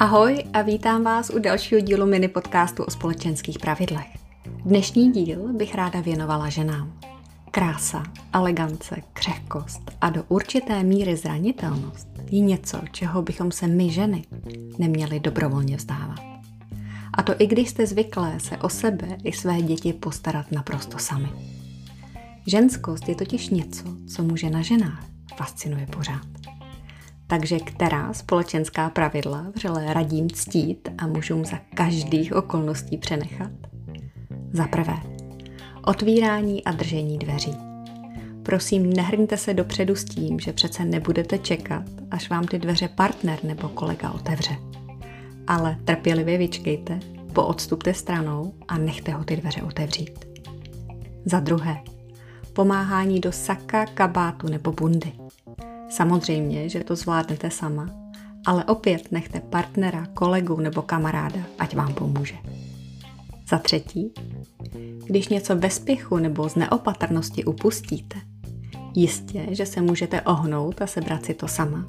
Ahoj a vítám vás u dalšího dílu mini podcastu o společenských pravidlech. Dnešní díl bych ráda věnovala ženám. Krása, elegance, křehkost a do určité míry zranitelnost je něco, čeho bychom se my ženy neměli dobrovolně vzdávat. A to i když jste zvyklé se o sebe i své děti postarat naprosto sami. Ženskost je totiž něco, co může na ženách fascinuje pořád. Takže která společenská pravidla vřele radím ctít a mužům za každých okolností přenechat? Za prvé, otvírání a držení dveří. Prosím, nehrňte se dopředu s tím, že přece nebudete čekat, až vám ty dveře partner nebo kolega otevře. Ale trpělivě vyčkejte, poodstupte stranou a nechte ho ty dveře otevřít. Za druhé, pomáhání do saka, kabátu nebo bundy. Samozřejmě, že to zvládnete sama, ale opět nechte partnera, kolegu nebo kamaráda, ať vám pomůže. Za třetí, když něco ve spěchu nebo z neopatrnosti upustíte, jistě, že se můžete ohnout a sebrat si to sama,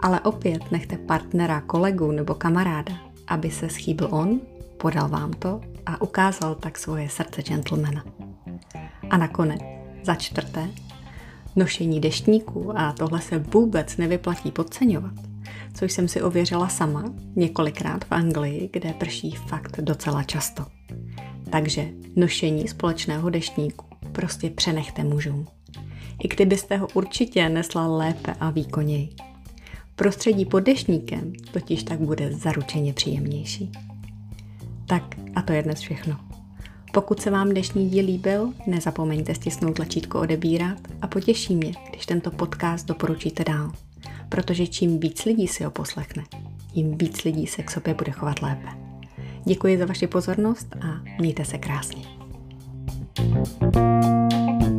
ale opět nechte partnera, kolegu nebo kamaráda, aby se schýbl on, podal vám to a ukázal tak svoje srdce gentlemana. A nakonec, za čtvrté, nošení deštníků a tohle se vůbec nevyplatí podceňovat, což jsem si ověřila sama několikrát v Anglii, kde prší fakt docela často. Takže nošení společného deštníku prostě přenechte mužům. I kdybyste ho určitě nesla lépe a výkonněji. Prostředí pod deštníkem totiž tak bude zaručeně příjemnější. Tak a to je dnes všechno. Pokud se vám dnešní díl líbil, nezapomeňte stisnout tlačítko odebírat a potěší mě, když tento podcast doporučíte dál. Protože čím víc lidí si ho poslechne, tím víc lidí se k sobě bude chovat lépe. Děkuji za vaši pozornost a mějte se krásně. thank you